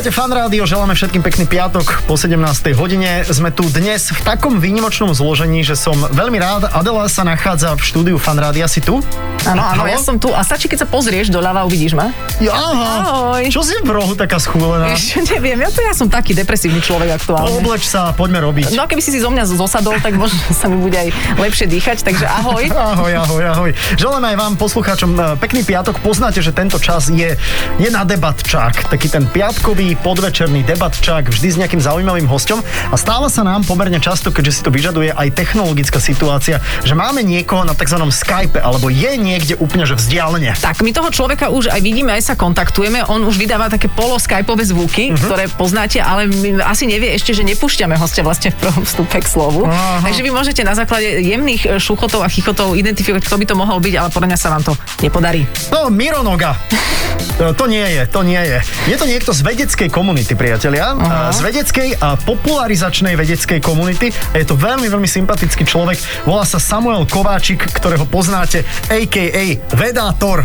Počúvate fan rádio, želáme všetkým pekný piatok po 17. hodine. Sme tu dnes v takom výnimočnom zložení, že som veľmi rád. Adela sa nachádza v štúdiu fan rádia. Si tu? Áno, áno, ja som tu. A stačí, keď sa pozrieš doľava, uvidíš ma. Ja, aha. Ahoj. Čo si v rohu taká schúlená? Ešte neviem, ja, to ja som taký depresívny človek aktuálne. Obleč sa, poďme robiť. No a keby si si zo mňa zosadol, tak možno sa mi bude aj lepšie dýchať, takže ahoj. Ahoj, ahoj, ahoj. Želáme aj vám, poslucháčom, e, pekný piatok. Poznáte, že tento čas je, je na debatčák. Taký ten piatkový podvečerný debatčák, vždy s nejakým zaujímavým hostom. A stáva sa nám pomerne často, keďže si to vyžaduje aj technologická situácia, že máme niekoho na tzv. Skype, alebo je niekde úplne že vzdialene. Tak my toho človeka už aj vidíme, aj sa kontaktujeme. On už vydáva také polo skypové zvuky, uh-huh. ktoré poznáte, ale asi nevie ešte, že nepúšťame hostia vlastne v prvom vstupe k slovu. Uh-huh. Takže vy môžete na základe jemných šuchotov a chichotov identifikovať, kto by to mohol byť, ale podľa mňa sa vám to nepodarí. No, Mironoga. To, nie je, to nie je. Je to niekto z vedeckej komunity, priatelia. Uh-huh. Z vedeckej a popularizačnej vedeckej komunity. Je to veľmi, veľmi sympatický človek. Volá sa Samuel Kováčik, ktorého poznáte, a.k.a. Vedátor.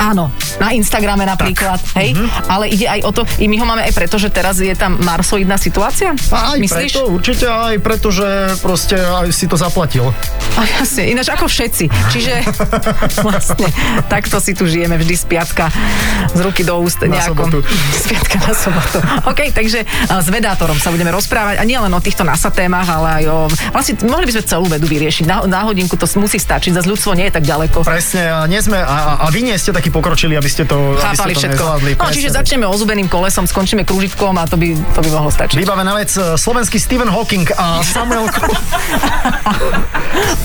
Áno, na Instagrame napríklad, tak. hej? Mm-hmm. Ale ide aj o to, i my ho máme aj preto, že teraz je tam marsoidná situácia? Aj Myslíš? preto, určite aj preto, že proste aj si to zaplatil. A jasne, ináč ako všetci. Čiže vlastne takto si tu žijeme vždy z piatka z ruky do úst na nejakom. Z piatka na sobotu. OK, takže s vedátorom sa budeme rozprávať a nielen o týchto NASA témach, ale aj o... Vlastne mohli by sme celú vedu vyriešiť. Na, na hodinku to musí stačiť, zase ľudstvo nie je tak ďaleko. Presne, a, nie sme, a, a vy nie ste takí pokročili, aby ste to, Chápali aby ste to všetko. Nezvládli, no, čiže začneme ozubeným kolesom, skončíme krúžitkom a to by, to by mohlo stačiť. Vybavená vec, e, slovenský Stephen Hawking a Samuel...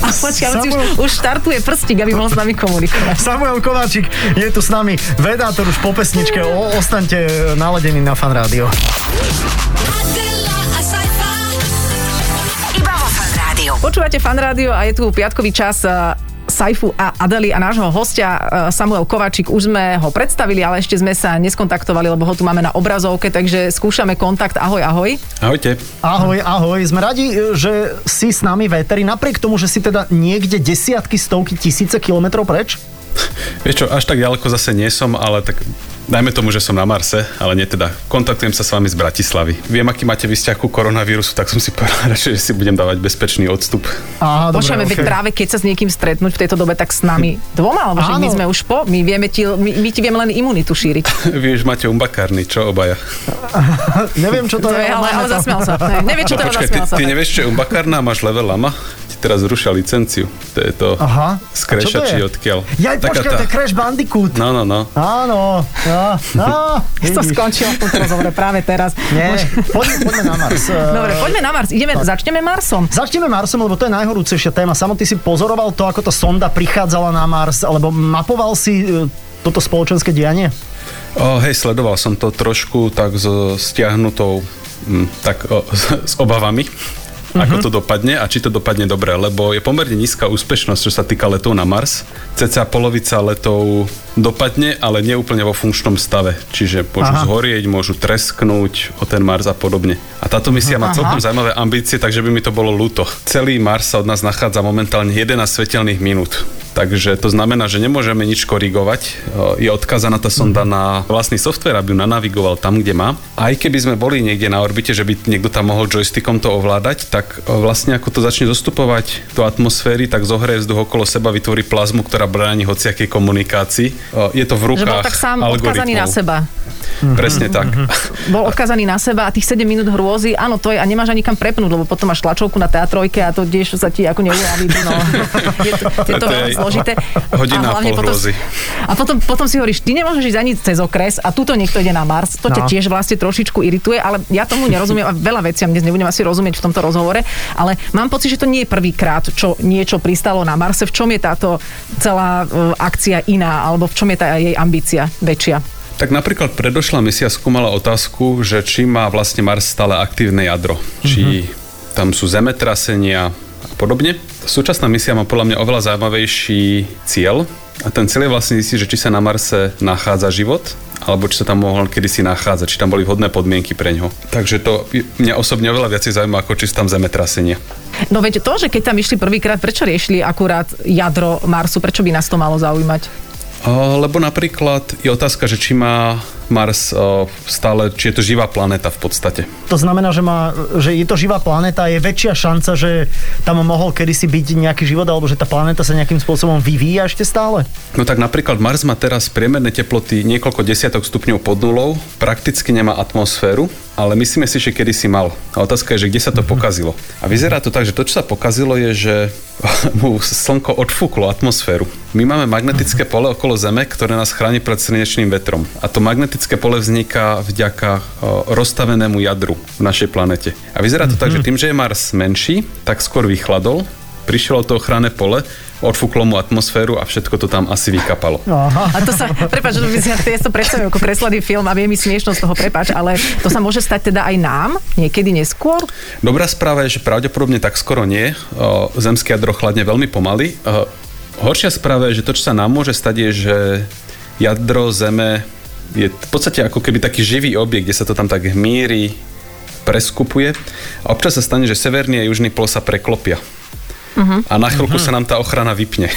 a počkaj, Samuel... už, už štartuje prstík, aby mohol s nami komunikovať. Samuel Kováčik je tu s nami, vedátor už po pesničke, o, ostaňte naladení na fan rádio. Počúvate fan rádio a je tu piatkový čas Saifu a Adeli a nášho hostia Samuel Kovačík. Už sme ho predstavili, ale ešte sme sa neskontaktovali, lebo ho tu máme na obrazovke, takže skúšame kontakt. Ahoj, ahoj. Ahojte. Ahoj, ahoj. Sme radi, že si s nami véteri, napriek tomu, že si teda niekde desiatky, stovky, tisíce kilometrov preč? Vieš čo, až tak ďaleko zase nie som, ale tak Dajme tomu, že som na Marse, ale nie teda. Kontaktujem sa s vami z Bratislavy. Viem, aký máte vzťah ku koronavírusu, tak som si povedal, že si budem dávať bezpečný odstup. Aha, Počujeme, okay. práve keď sa s niekým stretnúť v tejto dobe, tak s nami dvoma, alebo že my sme už po, my, vieme ti, my, my ti vieme len imunitu šíriť. Vy už máte umbakárny, čo obaja? Neviem, čo to, to je, ale, ale zasmial sa. Ne, nevie, čo to je, Počkaj, ty, ty nevieš, čo je umbakárna a máš level lama? Teraz zrušia licenciu. To je to Aha. skrešači odkiaľ. Ja počkaj, to je Crash Bandicoot. No, no, no. Áno, no, no. to skončilo to rozhovore práve teraz. Nie, poďme, poďme na Mars. Dobre, poďme na Mars. Ideme, tak. začneme Marsom. Začneme Marsom, lebo to je najhorúcejšia téma. Samo ty si pozoroval to, ako tá sonda prichádzala na Mars, alebo mapoval si e, toto spoločenské dianie? O, hej, sledoval som to trošku tak so stiahnutou hm, tak o, s, s obavami uh-huh. ako to dopadne a či to dopadne dobre, lebo je pomerne nízka úspešnosť, čo sa týka letov na Mars. Ceca polovica letov dopadne, ale nie úplne vo funkčnom stave. Čiže môžu Aha. zhorieť, môžu tresknúť o ten Mars a podobne. A táto misia má celkom zaujímavé ambície, takže by mi to bolo ľúto. Celý Mars sa od nás nachádza momentálne 11 svetelných minút. Takže to znamená, že nemôžeme nič korigovať. Je odkázaná tá sonda mhm. na vlastný software, aby ju nanavigoval tam, kde má. Aj keby sme boli niekde na orbite, že by niekto tam mohol joystickom to ovládať, tak vlastne ako to začne zostupovať do atmosféry, tak zohreje vzduch okolo seba, vytvorí plazmu, ktorá bráni hociakej komunikácii. Je to v rukách Že bol tak sám odkázaný na seba. Presne tak. Bol odkazaný na seba a tých 7 minút hrôzy, áno, to je a nemáš ani kam prepnúť, lebo potom máš tlačovku na teatrojke a to tiež sa ti ako neuľaví. No. Je to, je to, to veľmi zložité. Hodina a, a pol potom, a potom, potom si hovoríš, ty nemôžeš ísť ani cez okres a tuto niekto ide na Mars. To ťa no. tiež vlastne trošičku irituje, ale ja tomu nerozumiem a veľa veciam dnes nebudem asi rozumieť v tomto rozhovore, ale mám pocit, že to nie je prvýkrát, čo niečo pristalo na Marse. V čom je táto celá uh, akcia iná, alebo v čom je tá jej ambícia väčšia? Tak napríklad predošla misia skúmala otázku, že či má vlastne Mars stále aktívne jadro. Mm-hmm. Či mhm. tam sú zemetrasenia a podobne. Súčasná misia má podľa mňa oveľa zaujímavejší cieľ a ten cieľ je vlastne zistiť, že či sa na Marse nachádza život alebo či sa tam mohol kedysi nachádzať, či tam boli vhodné podmienky pre ňo. Takže to mňa osobne oveľa viacej zaujíma, ako či sú tam zemetrasenie. No veď to, že keď tam išli prvýkrát, prečo riešili akurát jadro Marsu, prečo by nás to malo zaujímať? Lebo napríklad je otázka, že či má Mars o, stále, či je to živá planéta v podstate. To znamená, že, má, že je to živá planéta, je väčšia šanca, že tam mohol kedysi byť nejaký život, alebo že tá planéta sa nejakým spôsobom vyvíja ešte stále? No tak napríklad Mars má teraz priemerné teploty niekoľko desiatok stupňov pod nulou, prakticky nemá atmosféru, ale myslíme si, že kedy si mal. A otázka je, že kde sa to mhm. pokazilo. A vyzerá to tak, že to, čo sa pokazilo, je, že mu slnko odfúklo atmosféru. My máme magnetické mhm. pole okolo Zeme, ktoré nás chráni pred slnečným vetrom. A to magnetické pole vzniká vďaka rozstavenému jadru v našej planete. A vyzerá to tak, že mhm. tým, že je Mars menší, tak skôr vychladol, prišlo to ochranné pole odfúklo mu atmosféru a všetko to tam asi vykapalo. Aha. A to sa, prepáč, že ja, ja to predstavím ako kreslený film a vie mi smiešno z toho, prepáč, ale to sa môže stať teda aj nám niekedy neskôr? Dobrá správa je, že pravdepodobne tak skoro nie. Zemské jadro chladne veľmi pomaly. Horšia správa je, že to, čo sa nám môže stať, je, že jadro Zeme je v podstate ako keby taký živý objekt, kde sa to tam tak hmíri, preskupuje. A občas sa stane, že severný a južný pol sa preklopia uh-huh. a na chvíľku uh-huh. sa nám tá ochrana vypne.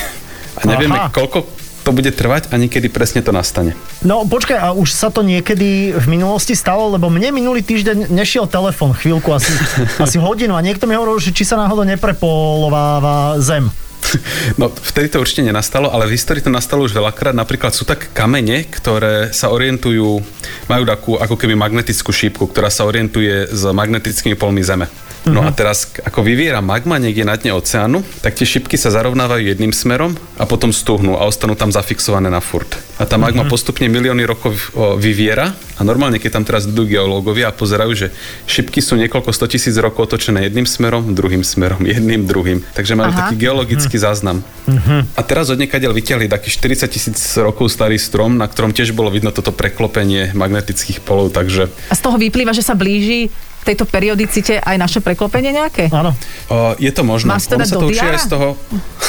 A nevieme, Aha. koľko to bude trvať a niekedy presne to nastane. No počkaj, a už sa to niekedy v minulosti stalo, lebo mne minulý týždeň nešiel telefon chvíľku, asi, asi hodinu a niekto mi hovoril, že či sa náhodou neprepolováva zem. No, vtedy to určite nenastalo, ale v histórii to nastalo už veľakrát. Napríklad sú tak kamene, ktoré sa orientujú, majú takú ako keby magnetickú šípku, ktorá sa orientuje s magnetickými polmi Zeme. No a mhm. teraz, ako vyviera magma niekde na dne oceánu, tak tie šipky sa zarovnávajú jedným smerom a potom stúhnú a ostanú tam zafixované na furt. A tá magma uh-huh. postupne milióny rokov vyviera a normálne, keď tam teraz idú geológovia a pozerajú, že šipky sú niekoľko stotisíc rokov otočené jedným smerom, druhým smerom, jedným, druhým. Takže majú Aha. taký geologický uh-huh. záznam. Uh-huh. A teraz od niekadeľ vyťahli taký 40 tisíc rokov starý strom, na ktorom tiež bolo vidno toto preklopenie magnetických polov, takže... A z toho vyplýva, že sa blíži tejto periodicite aj naše preklopenie nejaké? Áno. Uh, je to možné. Mám teda sa to určite aj z toho...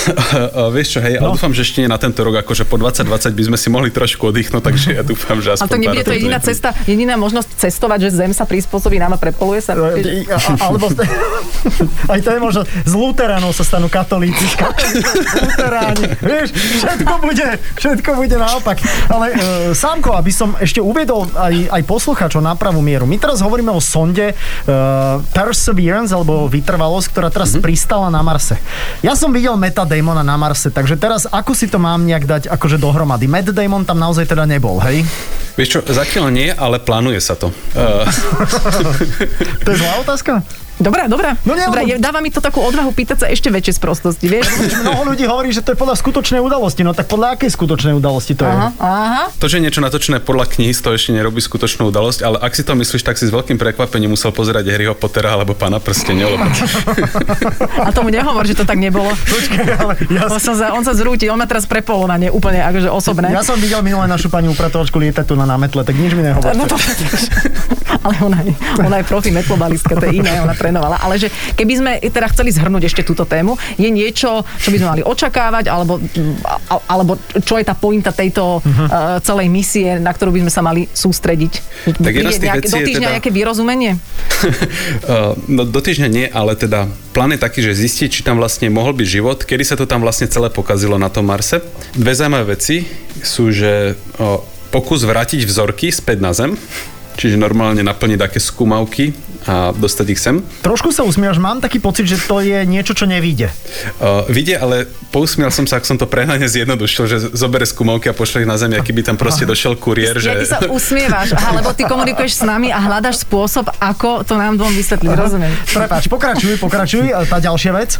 vieš čo, hej, no. ale dúfam, že ešte nie na tento rok, akože po 2020 by sme si mohli trošku oddychnúť, takže ja dúfam, že aspoň... Ale to nebude to jediná cesta, jediná možnosť cestovať, že Zem sa prispôsobí nám a prepoluje sa. Alebo aj to je možno, z Luteránov sa stanú katolíci. Luteráni. Vieš, všetko bude, všetko bude naopak. Ale uh, Sámko, aby som ešte uviedol aj, aj poslucháčov na pravú mieru. My teraz hovoríme o sonde, uh, Perseverance, alebo vytrvalosť, ktorá teraz mm-hmm. pristala na Marse. Ja som videl Meta Damona na Marse, takže teraz ako si to mám nejak dať akože dohromady? Matt Damon tam naozaj teda nebol, hej? Vieš čo, zatiaľ nie, ale plánuje sa to. Uh... to je zlá otázka? Dobrá, dobrá. No nie, dobrá, dáva mi to takú odvahu pýtať sa ešte väčšie sprostosti, vieš? Mnoho ľudí hovorí, že to je podľa skutočnej udalosti, no tak podľa akej skutočnej udalosti to aha, je? Aha. To, že niečo natočené podľa knihy, to ešte nerobí skutočnú udalosť, ale ak si to myslíš, tak si s veľkým prekvapením musel pozerať Harryho Pottera alebo Pana prstenia. Lebo... A tomu nehovor, že to tak nebolo. Počkej, ale ja... on, sa, on sa zrúti, on má teraz prepolovanie úplne akože osobné. Ja som videl minulé našu pani upratovačku lietať tu na námetle, tak nič mi nehovor. No to... ale ona, ona je profi metlobalistka, to je iné, ona trénovala. Ale že Keby sme teda chceli zhrnúť ešte túto tému, je niečo, čo by sme mali očakávať, alebo, alebo čo je tá pointa tejto uh-huh. uh, celej misie, na ktorú by sme sa mali sústrediť? Tak jedna z nejak, do týždňa teda... nejaké vyrozumenie? uh, no do týždňa nie, ale teda plán je taký, že zistiť, či tam vlastne mohol byť život, kedy sa to tam vlastne celé pokazilo na tom Marse. Dve zaujímavé veci sú, že uh, pokus vrátiť vzorky späť na Zem, čiže normálne naplniť také skúmavky a dostať ich sem. Trošku sa usmievaš, mám taký pocit, že to je niečo, čo nevíde. Uh, vidie, ale pousmiel som sa, ak som to prehnane zjednodušil, že zobere skúmovky a pošle ich na zemi, aký by tam proste došiel kuriér. Že... Ja ty sa usmievaš, aha, lebo ty komunikuješ s nami a hľadaš spôsob, ako to nám dvom vysvetliť, rozumiem. Prepáč, pokračuj, pokračuj. A tá ďalšia vec?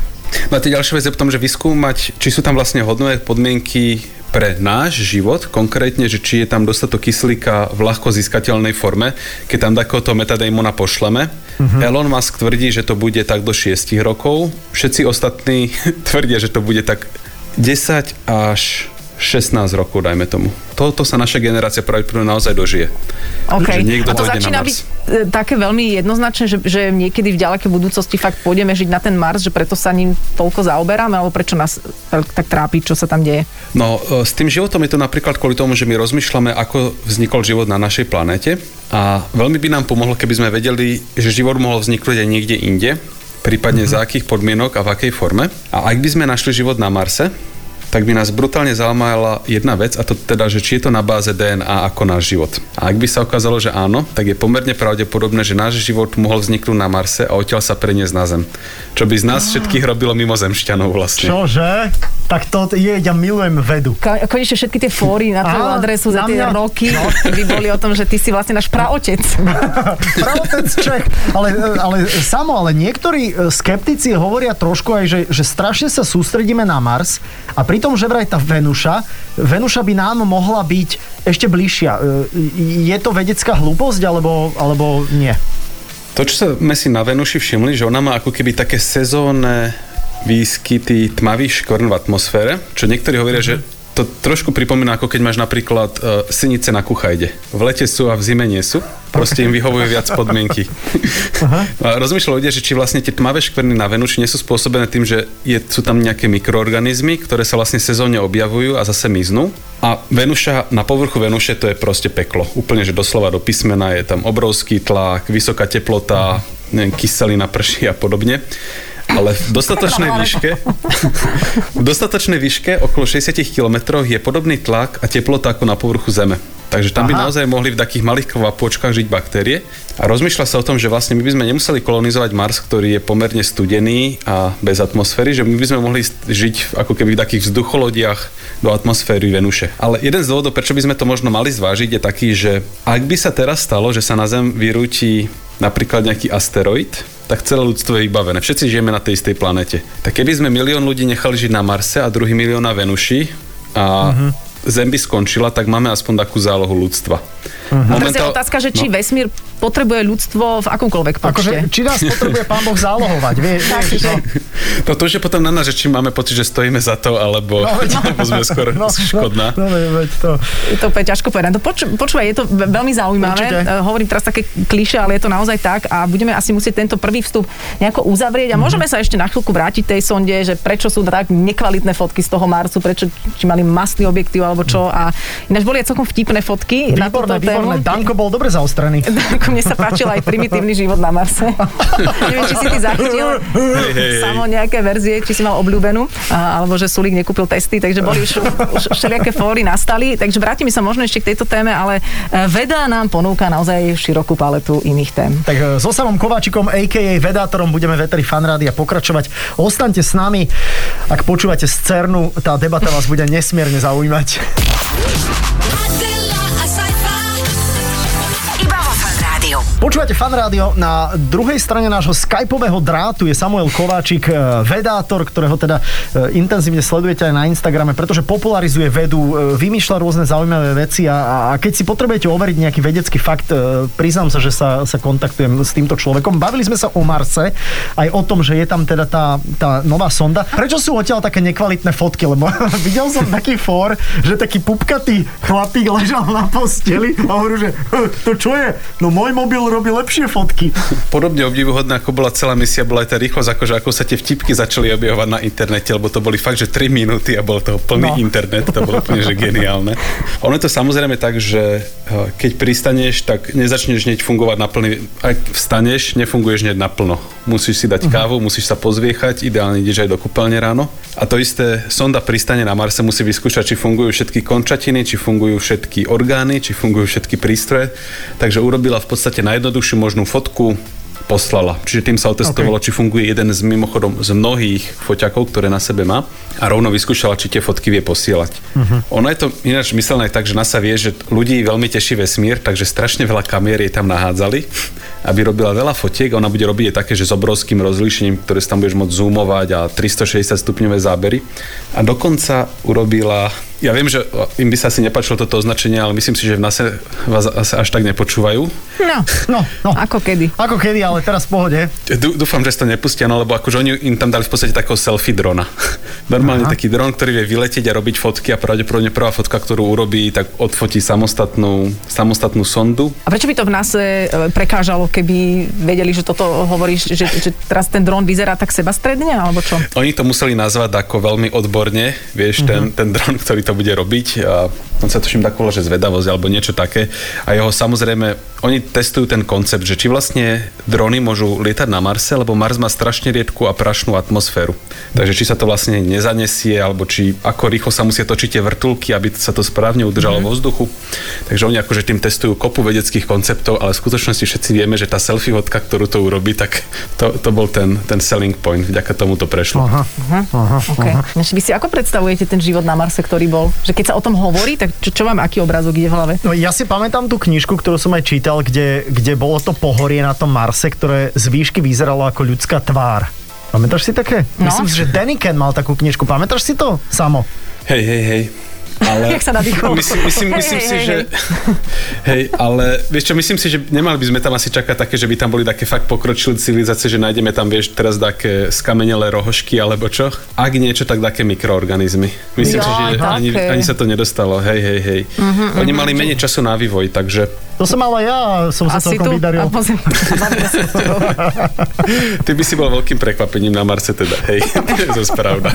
No a tie ďalšia vec je potom, že vyskúmať, či sú tam vlastne hodnové podmienky pre náš život, konkrétne, že či je tam dostatok kyslíka v ľahko získateľnej forme, keď tam takéhoto metadémona pošleme. Uh-huh. Elon Musk tvrdí, že to bude tak do 6 rokov. Všetci ostatní tvrdia, že to bude tak 10 až 16 rokov, dajme tomu. Toto sa naša generácia pravdepodobne naozaj dožije. Okay. Že niekto a to začína byť e, také veľmi jednoznačné, že, že niekedy v ďalekej budúcnosti fakt pôjdeme žiť na ten Mars, že preto sa ním toľko zaoberáme, alebo prečo nás tak trápi, čo sa tam deje? No, e, s tým životom je to napríklad kvôli tomu, že my rozmýšľame, ako vznikol život na našej planete a veľmi by nám pomohlo, keby sme vedeli, že život mohol vzniknúť aj niekde inde, prípadne mm-hmm. za akých podmienok a v akej forme. A ak by sme našli život na Marse, tak by nás brutálne zaujímala jedna vec a to teda, že či je to na báze DNA ako náš život. A ak by sa ukázalo, že áno, tak je pomerne pravdepodobné, že náš život mohol vzniknúť na Marse a odtiaľ sa preniesť na Zem. Čo by z nás všetkých robilo mimozemšťanov vlastne. Čože? Tak to je, ja milujem vedu. Ka- konečne všetky tie fóry na tvoju adresu za na tie mňa? roky No. by boli o tom, že ty si vlastne náš praotec. Pravotec Čech. Ale, ale samo, ale niektorí e, skeptici hovoria trošku aj, že, že strašne sa sústredíme na Mars a pritom, že vraj tá Venuša, Venuša by nám mohla byť ešte bližšia. E, Je to vedecká hlúposť, alebo, alebo nie? To, čo sme si na Venuši všimli, že ona má ako keby také sezónne výskyty tmavých škvrn v atmosfére, čo niektorí hovoria, že to trošku pripomína, ako keď máš napríklad uh, synice na kuchajde. V lete sú a v zime nie sú. Proste im vyhovujú viac podmienky. a rozmýšľal ľudia, že či vlastne tie tmavé škvrny na Venuši nie sú spôsobené tým, že je, sú tam nejaké mikroorganizmy, ktoré sa vlastne sezónne objavujú a zase miznú. A Venuša, na povrchu Venuše to je proste peklo. Úplne, že doslova do písmena je tam obrovský tlak, vysoká teplota, neviem, kyselina prší a podobne. Ale v dostatočnej výške, v dostatočnej výške okolo 60 km je podobný tlak a teplota ako na povrchu Zeme. Takže tam by Aha. naozaj mohli v takých malých kvapôčkach žiť baktérie. A rozmýšľa sa o tom, že vlastne my by sme nemuseli kolonizovať Mars, ktorý je pomerne studený a bez atmosféry, že my by sme mohli žiť ako keby v takých vzducholodiach do atmosféry Venuše. Ale jeden z dôvodov, prečo by sme to možno mali zvážiť, je taký, že ak by sa teraz stalo, že sa na Zem vyrúti napríklad nejaký asteroid, tak celé ľudstvo je vybavené. Všetci žijeme na tej istej planete. Tak keby sme milión ľudí nechali žiť na Marse a druhý milión na Venuši a Zem by skončila, tak máme aspoň takú zálohu ľudstva. A teraz je otázka, že či vesmír potrebuje ľudstvo v akomkoľvek počte. Akože, či nás potrebuje pán Boh zálohovať, vie, vieš, no, No to už je potom na nás, že či máme pocit, že stojíme za to, alebo, No, veď- alebo sme skôr no, škodná. No, no, veď to. Je to úplne ťažko povedať. No, poču, počúvaj, je to ve- veľmi zaujímavé. Určite. Uh, hovorím teraz také kliše, ale je to naozaj tak a budeme asi musieť tento prvý vstup nejako uzavrieť a Mhm. môžeme sa ešte na chvíľku vrátiť tej sonde, že prečo sú tak nekvalitné fotky z toho Marsu, prečo či mali mastný objektív alebo čo a ináč boli aj celkom vtipné fotky na túto Výborné, tému. Danko bol dobre zaostrený. Danko, mne sa páčil aj primitívny život na Marse. Neviem, či si ty zachytil hej, hej. samo nejaké verzie, či si mal obľúbenú, a, alebo že Sulík nekúpil testy, takže boli už, už všelijaké fóry nastali. Takže vrátime sa možno ešte k tejto téme, ale e, veda nám ponúka naozaj širokú paletu iných tém. Tak e, so Samom Kováčikom, a.k.a. Vedátorom, budeme veteri fanrádia pokračovať. Ostaňte s nami. Ak počúvate z CERNu, tá debata vás bude nesmierne zaujímať. Počúvate fan rádio. Na druhej strane nášho skypového drátu je Samuel Kováčik, e, vedátor, ktorého teda e, intenzívne sledujete aj na Instagrame, pretože popularizuje vedu, e, vymýšľa rôzne zaujímavé veci a, a keď si potrebujete overiť nejaký vedecký fakt, priznám sa, že sa, sa kontaktujem s týmto človekom. Bavili sme sa o Marse, aj o tom, že je tam teda tá, tá nová sonda. Prečo sú odtiaľ také nekvalitné fotky? Lebo videl som taký fór, že taký pupkatý chlapík ležal na posteli a hovorí, že to čo je? No môj mobil robí lepšie fotky. Podobne obdivuhodná, ako bola celá misia, bola aj tá rýchlosť, akože ako sa tie vtipky začali objavovať na internete, lebo to boli fakt, že 3 minúty a bol toho plný No. internet, to bolo úplne že geniálne. Ono je to samozrejme tak, že eh, keď pristaneš, tak nezačneš hneď fungovať na plný, ak vstaneš, nefunguješ hneď naplno. Musíš si dať kávu, musíš sa pozviechať, ideálne ideš aj do kúpeľne ráno. A to isté, sonda pristane na Marse musí vyskúšať, či fungujú všetky končatiny, či fungujú všetky orgány, či fungujú všetky prístroje. Takže urobila v podstate najjednoduchšiu možnú fotku, poslala. Čiže tým sa otestovalo, okay. či funguje jeden z mimochodom z mnohých foťakov, ktoré na sebe má a rovno vyskúšala, či tie fotky vie posielať. Uh-huh. Ono je to ináč myslené tak, že NASA vie, že ľudí veľmi teší vesmír, takže strašne veľa kamier jej tam nahádzali, aby robila veľa fotiek. Ona bude robiť aj také, že s obrovským rozlíšením, ktoré sa tam budeš môcť zoomovať a 360 stupňové zábery. A dokonca urobila ja viem, že im by sa asi nepačilo toto označenie, ale myslím si, že v NASA vás asi až tak nepočúvajú. No, No, no. ako kedy. Ako kedy, ale teraz v pohode. Dú- Dúfam, že si to nepustia, no lebo akože oni im tam dali v podstate takého selfie drona. Normálne Aha. taký dron, ktorý vie vyletieť a robiť fotky a pravdepodobne prvá fotka, ktorú urobí, tak odfotí samostatnú, samostatnú sondu. A prečo by to v nás e, prekážalo, keby vedeli, že toto hovoríš, že, že teraz ten dron vyzerá tak sebastredne, alebo čo? Oni to museli nazvať ako veľmi odborne, vieš, ten, ten dron, ktorý to bude robiť. A on sa tuším tak že zvedavosť alebo niečo také. A jeho samozrejme, oni testujú ten koncept, že či vlastne drony môžu lietať na Marse, lebo Mars má strašne riedku a prašnú atmosféru. Takže či sa to vlastne nezanesie, alebo či ako rýchlo sa musia točiť tie vrtulky, aby sa to správne udržalo vo vzduchu. Takže oni akože tým testujú kopu vedeckých konceptov, ale v skutočnosti všetci vieme, že tá selfie hodka, ktorú to urobí, tak to, to bol ten, ten selling point. Vďaka tomu to prešlo. Aha, aha, Okay. aha. Vy si ako predstavujete ten život na Marse, ktorý bol? Že keď sa o tom hovorí, tak čo, čo vám, aký obrázok ide v hlave? No ja si pamätám tú knižku, ktorú som aj čítal, kde, kde bolo to pohorie na tom Marse, ktoré z výšky vyzeralo ako ľudská tvár. Pamätáš si také? No. Myslím si, že Deniken mal takú knižku. Pamätáš si to? Samo. Hej, hej, hej. Ale Jak sa nadýchol. myslím, myslím, Hej, myslím hej, si, hej, že... Hej, ale vieš čo, myslím si, že nemali by sme tam asi čakať také, že by tam boli také fakt pokročilé civilizácie, že nájdeme tam, vieš, teraz také skamenelé rohožky alebo čo. Ak niečo, tak také mikroorganizmy. Myslím si, Jaj, že ani, také. ani sa to nedostalo. Hej, hej, hej. Mhm, Oni mali menej času na vývoj, takže To som mal aj ja, som sa Asi celkom tu? vydaril. A tebou. ty by si bol veľkým prekvapením na Marse teda. Hej, to je pravda.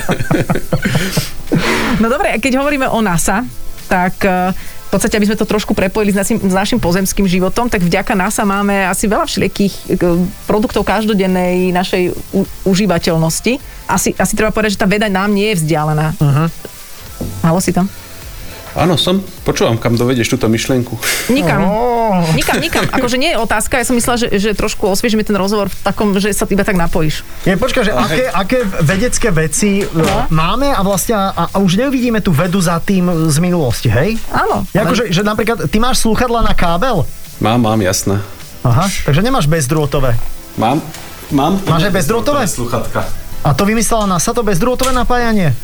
No dobre, keď hovoríme o NASA, tak eh, v podstate, aby sme to trošku prepojili s našim, s našim pozemským životom, tak vďaka NASA máme asi veľa všelijakých eh, produktov každodennej našej u- užívateľnosti. Asi, asi treba povedať, že tá veda nám nie je vzdialená. Uh-huh. Halo si tam? Áno, som. Počúvam, kam dovedieš túto myšlienku. Nikam. Ó. Nikam, nikam. Akože nie je otázka, ja som myslela, že, že trošku osviežime ten rozhovor v takom, že sa iba tak napojíš. Nie, počkaj, že aké, aké vedecké veci no. máme a vlastne a, a už neuvidíme tú vedu za tým z minulosti, hej? Áno. Je Ako, že, že napríklad, ty máš slúchadla na kábel? Mám, mám, jasné. Aha, takže nemáš bezdrôtové. Mám? Mám? Máš aj bezdrôtové? Sluchatka. A to vymyslela NASA, to bezdrôtové napájanie?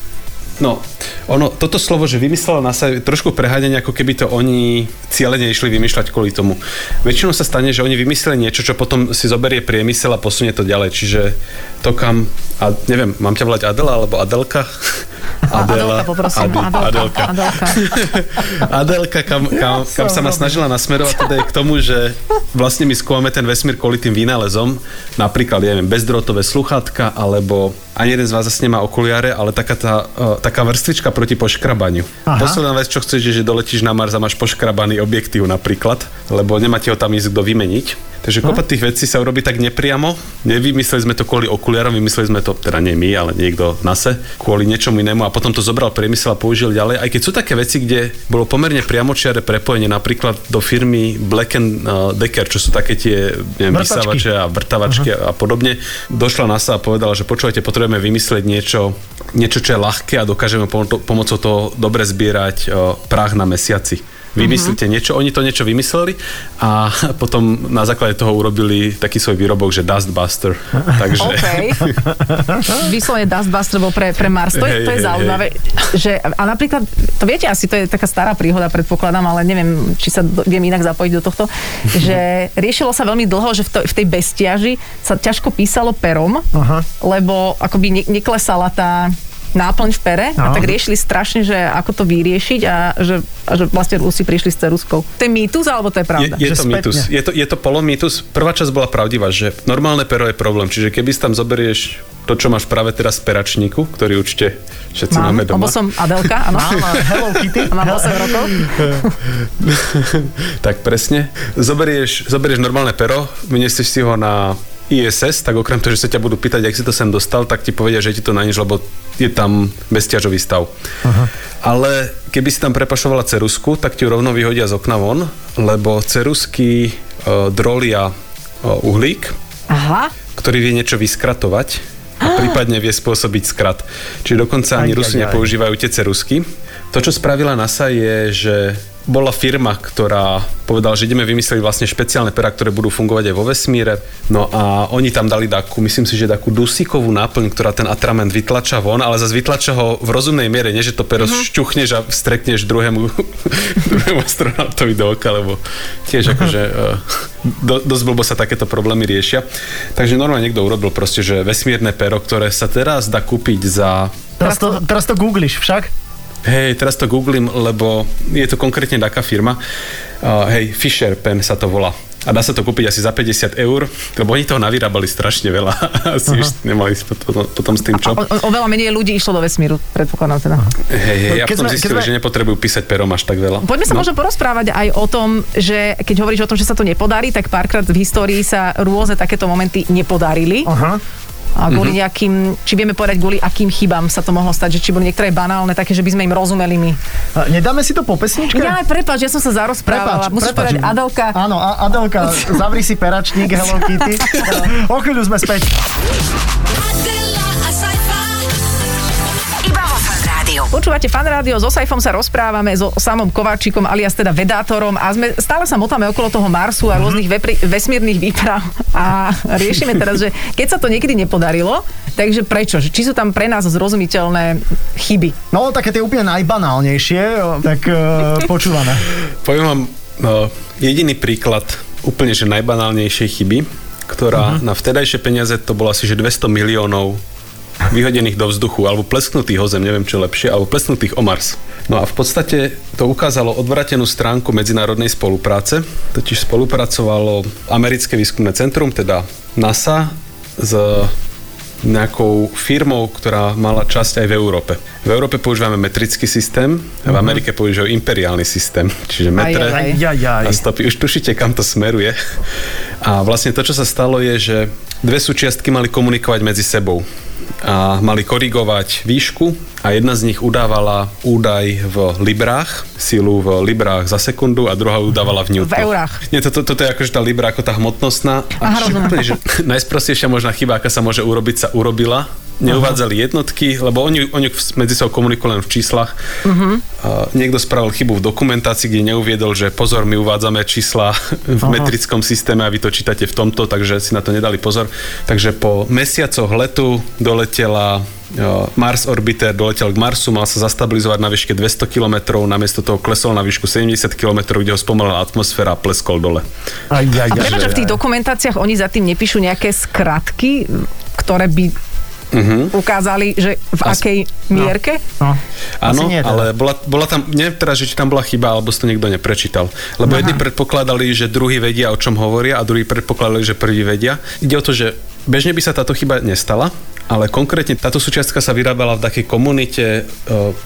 No, ono, toto slovo, že vymyslela NASA, je trošku preháňanie, ako keby to oni cieľene išli vymýšľať kvôli tomu. Väčšinou sa stane, že oni vymysleli niečo, čo potom si zoberie priemysel a posunie to ďalej. Čiže to kam, a neviem, mám ťa volať Adela alebo Adelka? Adelka, poprosím. Adelka. Adelka. Adelka. Adelka, kam, kam, kam sa ma snažila nasmerovať, teda je k tomu, že vlastne my skúmame ten vesmír kvôli tým vynálezom, napríklad, ja neviem, bezdrôtové sluchátka, alebo ani jeden z vás zase nemá okuliare, ale taká, tá, uh, taká vrstvička proti poškrabaniu. Aha. Posledná vec, čo chceš, je, že doletíš na Mars a máš poškrabaný objektív napríklad, lebo nemáte ho tam ísť kto vymeniť. Takže kopa tých vecí sa urobí tak nepriamo. Nevymysleli sme to kvôli okuliarom, vymysleli sme to, teda nie my, ale niekto v NASA, kvôli niečomu inému a potom to zobral priemysel a použil ďalej. Aj keď sú také veci, kde bolo pomerne priamočiare prepojenie napríklad do firmy Black and uh, Decker, čo sú také tie neviem, vysávače a vrtavačky uh-huh. a podobne. Došla NASA a povedala, že počúvajte, potrebujeme vymyslieť niečo, niečo, čo je ľahké a dokážeme pom- pomocou toho dobre zbierať prach na mesiaci. Vymyslíte Mhm. niečo, oni to niečo vymysleli a potom na základe toho urobili taký svoj výrobok, že Dustbuster. Takže OK. Vyslovene Dustbuster bol pre, pre Mars. To je, to je hej, zaujímavé. Že, a napríklad, to viete asi, to je taká stará príhoda, predpokladám, ale neviem, či sa do, viem inak zapojiť do tohto, že riešilo sa veľmi dlho, že v, to, v tej bestiaži sa ťažko písalo perom, Aha. lebo akoby ne, neklesala tá náplň v pere a Áno. tak riešili strašne, že ako to vyriešiť a že, a že vlastne Rusi prišli s ceruskou. To je mýtus alebo to je je, pravda? je Že to spätne. mýtus. Je to, je to polomýtus. Prvá časť bola pravdivá, že normálne pero je problém. Čiže keby si tam zoberieš to, čo máš práve teraz v peračníku, ktorý určite všetci Mám, máme doma. lebo som Adelka, áno. Áno, Hello Kitty. A mám 8 rokov. tak presne. Zoberieš, zoberieš normálne pero, vyniesieš si ho na ISS, tak okrem toho, že sa ťa budú pýtať, ak si to sem dostal, tak ti povedia, že ti to na nič, lebo je tam bezťažový stav. Aha. Ale keby si tam prepašovala cerusku, tak ti ju rovno vyhodia z okna von, lebo cerusky uh, drolia uh, uhlík, Aha. ktorý vie niečo vyskratovať a prípadne vie spôsobiť skrat. Čiže dokonca ani Aj, Rusi aj, aj. nepoužívajú tie cerusky. To, čo spravila NASA je, že bola firma, ktorá povedala, že ideme vymyslieť vlastne špeciálne pera, ktoré budú fungovať aj vo vesmíre. No a oni tam dali takú, myslím si, že takú dusíkovú náplň, ktorá ten atrament vytlača von, ale zase vytlača ho v rozumnej miere, nie že to pero uh-huh. šťuchneš a strekneš druhému, druhému astronautovi do oka, lebo tiež akože uh, do, dosť blbo sa takéto problémy riešia. Takže normálne niekto urobil proste, že vesmírne pero, ktoré sa teraz dá kúpiť za Teraz to, teraz to googliš však? Hej, teraz to googlím, lebo je to konkrétne taká firma. Uh, hej, Fisher Pen sa to volá. a dá sa to kúpiť asi za 50 eur, lebo oni toho navyrábali strašne veľa. Asi už nemali potom, potom s tým čo. O, o veľa menej ľudí išlo do vesmíru, predpokladám teda. Hej, hej, ja Keď potom keď sme- že nepotrebujú písať perom až tak veľa. Poďme sa No. možno porozprávať aj o tom, že keď hovoríš o tom, že sa to nepodarí, tak párkrát v histórii sa rôzne takéto momenty nepodarili. Aha. A kvôli nejakým, či vieme povedať, kvôli akým chybám sa to mohlo stať, že či boli niektoré banálne, také, že by sme im rozumeli my. A Nedáme si to po pesničke? Ja prepáč, ja som sa zarozprávala. Musíš povedať Adelka. Áno, a Adelka, zavri si peračník Hello Kitty. o chvíľu sme späť. Počúvate fan rádio, so Saifom sa rozprávame, so samom Kováčikom alias teda vedátorom a sme, stále sa motáme okolo toho Marsu a rôznych vepri, vesmírnych výprav a riešime teraz, že keď sa to niekedy nepodarilo, takže prečo? Či sú tam pre nás zrozumiteľné chyby? No, také tie úplne najbanálnejšie, tak uh, počúvame. Poviem vám no, jediný príklad úplne že najbanálnejšej chyby, ktorá uh-huh. na vtedajšie peniaze to bolo asi že 200 miliónov vyhodených do vzduchu, alebo plesknutých o Zem, neviem čo lepšie, alebo plesknutých o Mars. No a v podstate to ukázalo odvratenú stránku medzinárodnej spolupráce, totiž spolupracovalo americké výskumné centrum, teda NASA, s nejakou firmou, ktorá mala časť aj v Európe. V Európe používame metrický systém, v Amerike používajú imperiálny systém, čiže metre Aj, aj, aj. A stopy. Už tušíte, kam to smeruje. A vlastne to, čo sa stalo, je, že dve súčiastky mali komunikovať medzi sebou a mali korigovať výšku a jedna z nich udávala údaj v librách, sílu v librách za sekundu a druhá udávala v newtonoch. V eurách. Nie, toto to, to je akože tá libra ako tá hmotnostná. Aha, A rozumiem. úplne, že najsprostejšia možná chyba, aká sa môže urobiť, sa urobila. Neuvádzali jednotky, lebo oni, oni medzi sebou komunikujú len v číslach. Uh-huh. A niekto spravil chybu v dokumentácii, kde neuviedol, že pozor, my uvádzame čísla v metrickom systéme a vy to čítate v tomto, takže si na to nedali pozor. Takže po mesiacoch letu doletela jo, Mars Orbiter doletel k Marsu, mal sa zastabilizovať na výške 200 km, namiesto toho klesol na výšku 70 km, kde ho spomalila atmosféra a pleskol dole. Aj, aj, A aj, prečo v tých dokumentáciách oni za tým nepíšu nejaké skratky, ktoré by Mhm. ukázali, že v As- akej mierke? No, Áno, teda. ale bola, bola tam, neviem teraz, že či tam bola chyba, alebo si to niekto neprečítal. Lebo jedni predpokladali, že druhý vedia, o čom hovoria a druhí predpokladali, že prvý vedia. Ide o to, že bežne by sa táto chyba nestala, ale konkrétne táto súčiastka sa vyrábala v takej komunite e,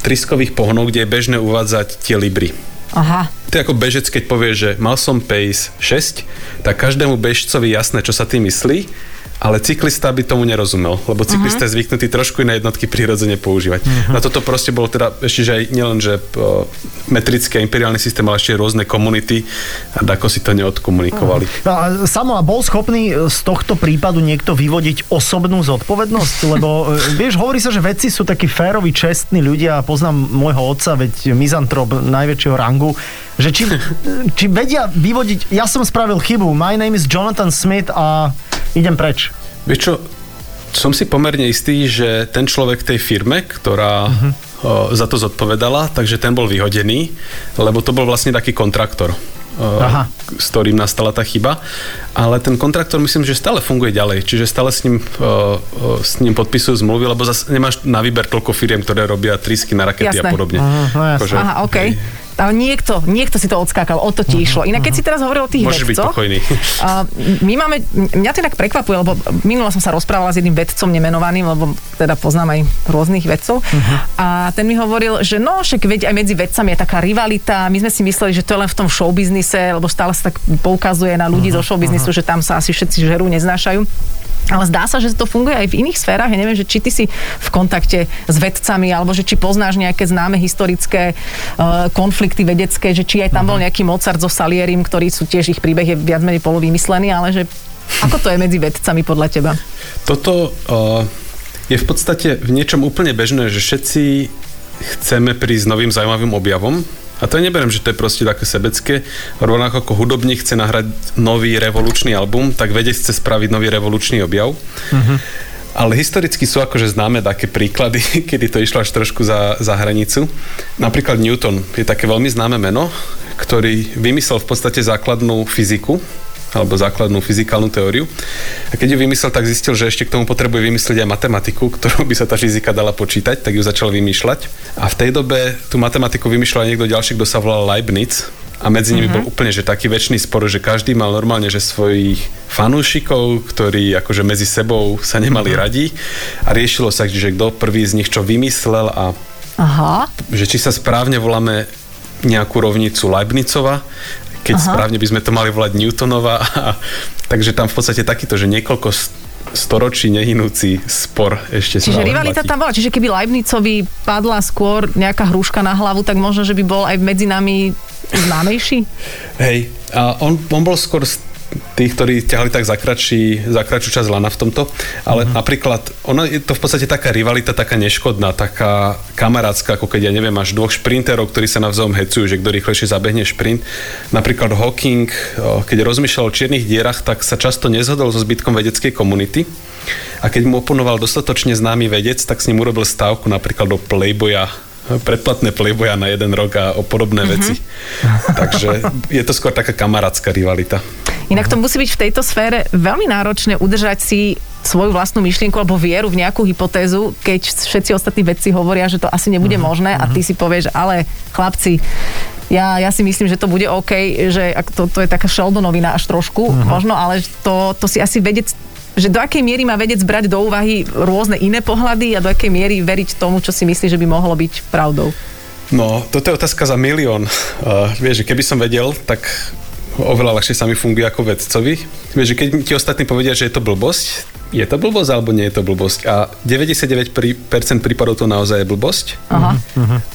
triskových pohonov, kde je bežné uvádzať tie libry. Aha. To je ako bežec, keď povie, že mal som pace 6, tak každému bežcovi jasné, čo sa tým myslí, ale cyklista by tomu nerozumel, lebo cyklista je zvyknutý trošku iné jednotky prirodzene používať. Na toto proste bolo teda ešte, že aj nielen, že o, metrický a imperiálny systém, ale ešte rôzne komunity a ako si to neodkomunikovali. No a Samo, a bol schopný z tohto prípadu niekto vyvodiť osobnú zodpovednosť? Lebo e, vieš, hovorí sa, že vedci sú takí féroví, čestní ľudia poznám môjho otca, veď mizantrop najväčšieho rangu, že či, či vedia vyvodiť, ja som spravil chybu, my name is Jonathan Smith a idem preč. Vieš čo, som si pomerne istý, že ten človek tej firme, ktorá uh-huh. o, za to zodpovedala, takže ten bol vyhodený, lebo to bol vlastne taký kontraktor. o, Aha. s ktorým nastala tá chyba, ale ten kontraktor myslím, že stále funguje ďalej, čiže stále s ním, o, o, s ním podpisujú zmluvy, lebo zase nemáš na výber toľko firiem, ktoré robia trysky na rakety Jasné. a podobne. Aha, no jasné. Akože, Aha, OK. hej. Ale niekto, niekto si to odskákal, o to ti išlo. Inak keď si teraz hovoril o tých Môžeš byť vedcoch, pokojný. a my máme, mňa to inak prekvapuje, lebo minula som sa rozprávala s jedným vedcom nemenovaným, lebo teda poznám aj rôznych vedcov. A ten mi hovoril, že no, však veď aj medzi vedcami je taká rivalita. My sme si mysleli, že to je len v tom showbiznise, lebo stále sa tak poukazuje na ľudí zo showbiznisu, že tam sa asi všetci žerú, neznášajú. Ale zdá sa, že to funguje aj v iných sférach. Ja neviem, že či ty si v kontakte s vedcami, alebo že či poznáš nejaké známe historické uh, konflikty vedecké, že či aj tam bol nejaký Mozart so Salierim, ktorí sú tiež ich príbeh je viac menej polovymyslený, ale že ako to je medzi vedcami podľa teba? Toto uh, je v podstate v niečom úplne bežné, že všetci chceme prísť s novým zaujímavým objavom. A to ja neberiem, že to je proste také sebecké. Rovnako ako hudobník chce nahrať nový revolučný album, tak vedec chce spraviť nový revolučný objav. Uh-huh. Ale historicky sú akože známe také príklady, kedy to išlo až trošku za, za hranicu. Napríklad Newton je také veľmi známe meno, ktorý vymyslel v podstate základnú fyziku, alebo základnú fyzikálnu teóriu. A keď ju vymyslel, tak zistil, že ešte k tomu potrebuje vymyslieť aj matematiku, ktorou by sa tá fyzika dala počítať, tak ju začal vymýšľať. A v tej dobe tú matematiku vymýšľal aj niekto ďalší, kto sa volal Leibniz. A medzi nimi bol úplne že taký väčší spor, že každý mal normálne že svojich fanúšikov, ktorí akože medzi sebou sa nemali radi a riešilo sa, že kto prvý z nich čo vymyslel a Aha. že či sa správne voláme nejakú rovnicu Leibnicova, keď Aha. správne by sme to mali volať Newtonova. A, takže tam v podstate takýto, že niekoľko st- storočí nehynúci spor ešte Čiže rivalita platí. tam bola. Čiže keby Leibnicovi padla skôr nejaká hruška na hlavu, tak možno, že by bol aj medzi nami známejší? Hej, a on, on bol skôr z tých, ktorí ťahali tak za kratšiu časť lana v tomto, ale Mhm. uh-huh. napríklad, ono je to v podstate taká rivalita, taká neškodná, taká kamarátska, ako keď ja neviem, máš dvoch šprinterov, ktorí sa navzájom hecujú, že kto rýchlejšie zabehne šprint. Napríklad Hawking, keď rozmýšľal o čiernych dierach, tak sa často nezhodol so zbytkom vedeckej komunity. A keď mu oponoval dostatočne známy vedec, tak s ním urobil stávku napríklad do Playboya predplatné Playboya na jeden rok a o podobné Mhm. veci. Takže je to skôr taká kamarátska rivalita. Inak to musí byť v tejto sfére veľmi náročné udržať si svoju vlastnú myšlienku alebo vieru v nejakú hypotézu, keď všetci ostatní vedci hovoria, že to asi nebude možné a ty si povieš, ale chlapci, ja, ja si myslím, že to bude OK, že ak to, to je taká Sheldonovina až trošku, možno, ale to, to si asi vedec že do akej miery má vedec brať do úvahy rôzne iné pohľady a do akej miery veriť tomu, čo si myslí, že by mohlo byť pravdou. No, toto je otázka za milión. Uh, vieš, že keby som vedel, tak oveľa ľahšie sa mi funguje ako vedcovi. Vieš, že keď ti ostatní povedia, že je to blbosť, je to blbosť alebo nie je to blbosť. A 99% prípadov to naozaj je blbosť. Aha.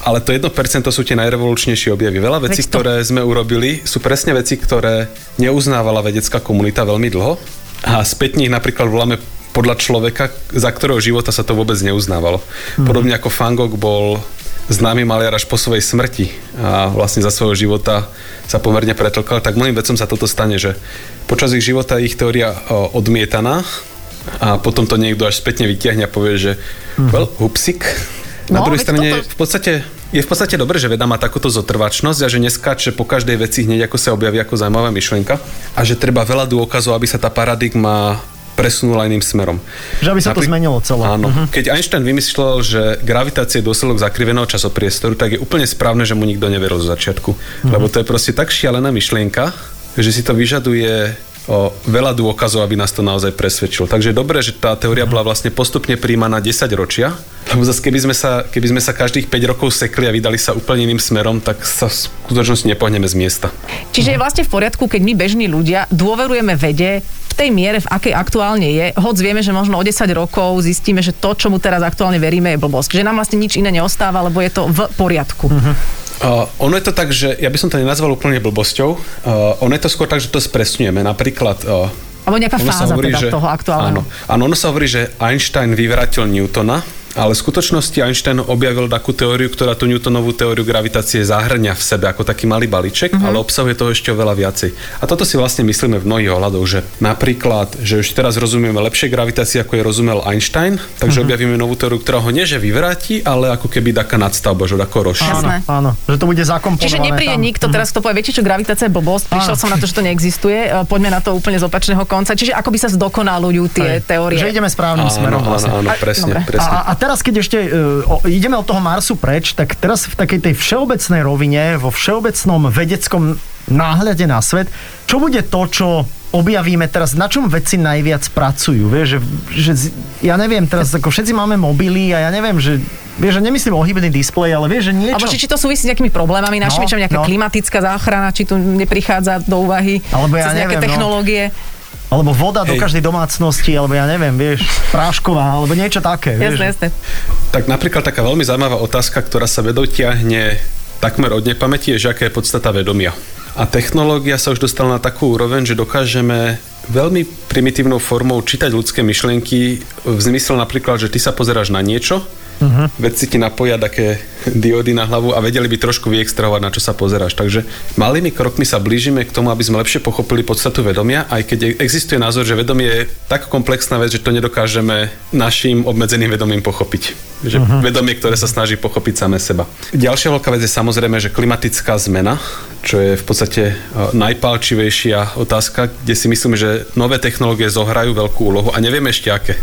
Ale to 1% to sú tie najrevolučnejšie objavy. Veľa vecí, Veď to- ktoré sme urobili, sú presne veci, ktoré neuznávala vedecká komunita veľmi dlho. A spätne ich napríklad voláme podľa človeka, za ktorého života sa to vôbec neuznávalo. Podobne ako Van Gogh bol známy maliar až po svojej smrti a vlastne za svojho života sa pomerne pretlkal, tak mnohým vecom sa toto stane, že počas ich života je ich teória odmietaná a potom to niekto až spätne vytiahne a povie, že well, hupsik. Na No, druhej strane toto- v podstate je v podstate dobré, že veda má takúto zotrvačnosť a že neskáče po každej veci hneď ako sa objaví ako zaujímavá myšlienka a že treba veľa dôkazov, aby sa tá paradigma presunula iným smerom. Že aby sa to zmenilo celé. Áno. Keď Einstein vymyslel, že gravitácia je dôsledok zakriveného časopriestoru, tak je úplne správne, že mu nikto neveril zo začiatku. Lebo to je proste tak šialená myšlienka, že si to vyžaduje o veľa dôkazov, aby nás to naozaj presvedčilo. Takže je dobré, že tá teória bola vlastne postupne príjmaná 10 ročia, lebo zase keby sme, sa, keby sme sa každých 5 rokov sekli a vydali sa úplne iným smerom, tak sa v skutočnosti nepohneme z miesta. Čiže je vlastne v poriadku, keď my bežní ľudia dôverujeme vede v tej miere, v akej aktuálne je, hoď vieme, že možno o 10 rokov zistíme, že to, čomu teraz aktuálne veríme, je blbosť. Že nám vlastne nič iné neostáva, lebo je to v poriadku. Uh, ono je to tak, že ja by som to nenazval úplne blbosťou. Uh, ono je to skôr tak, že to spresňujeme. Napríklad... Uh, Alebo nejaká ono fáza hovorí, teda že, toho aktuálneho. Áno, áno, ono sa hovorí, že Einstein vyvratil Newtona, ale v skutočnosti Einstein objavil takú teóriu, ktorá tú Newtonovú teóriu gravitácie zahrňa v sebe ako taký malý balíček, Mhm. mm-hmm. ale obsahuje toho ešte oveľa viacej. A toto si vlastne myslíme v mnohých ohľadoch, že napríklad, že už teraz rozumieme lepšie gravitácii, ako je rozumel Einstein, takže Mhm. mm-hmm. objavíme novú teóriu, ktorá ho nie že vyvráti, ale ako keby taká nadstavba, že ako rozšíri. Jasné. Áno, že to bude zakomponované Čiže nepríde tam. nikto teraz, kto povie, viete čo, gravitácia je blbosť, prišiel som na to, že to neexistuje, e, poďme na to úplne z opačného konca. Čiže ako by sa zdokonalujú tie Hej. teórie. Že ideme správnym Áno, smerom áno, vlastne. áno, A- presne, dobre. presne. A, a teraz, keď ešte uh, o, ideme od toho Marsu preč, tak teraz v takej tej všeobecnej rovine, vo všeobecnom vedeckom náhľade na svet, čo bude to, čo objavíme teraz, na čom vedci najviac pracujú? Vieš, že, že ja neviem, teraz ako všetci máme mobily a ja neviem, že Vieš, že nemyslím o hybný displej, ale vieš, že niečo... Alebo či, či to súvisí s nejakými problémami našimi, No, čo nejaká no. klimatická záchrana, či tu neprichádza do úvahy Alebo ja cez nejaké neviem, no. Alebo voda do Hej. každej domácnosti, alebo ja neviem, vieš, prášková, alebo niečo také. vieš. Jasné, jasné. Tak napríklad taká veľmi zaujímavá otázka, ktorá sa vedou takmer od nepamäti, je, že aká je podstata vedomia. A technológia sa už dostala na takú úroveň, že dokážeme veľmi primitívnou formou čítať ľudské myšlienky v zmysle napríklad, že ty sa pozeráš na niečo, uh-huh. vedci ti napoja také diódy na hlavu a vedeli by trošku vyextrahovať, na čo sa pozeráš. Takže malými krokmi sa blížime k tomu, aby sme lepšie pochopili podstatu vedomia, aj keď existuje názor, že vedomie je tak komplexná vec, že to nedokážeme našim obmedzeným vedomím pochopiť. Že uh-huh. vedomie, ktoré sa snaží pochopiť same seba. Ďalšia veľká vec je samozrejme, že klimatická zmena, čo je v podstate eh, najpálčivejšia otázka, kde si myslíme, že nové technológie zohrajú veľkú úlohu a nevieme ešte aké.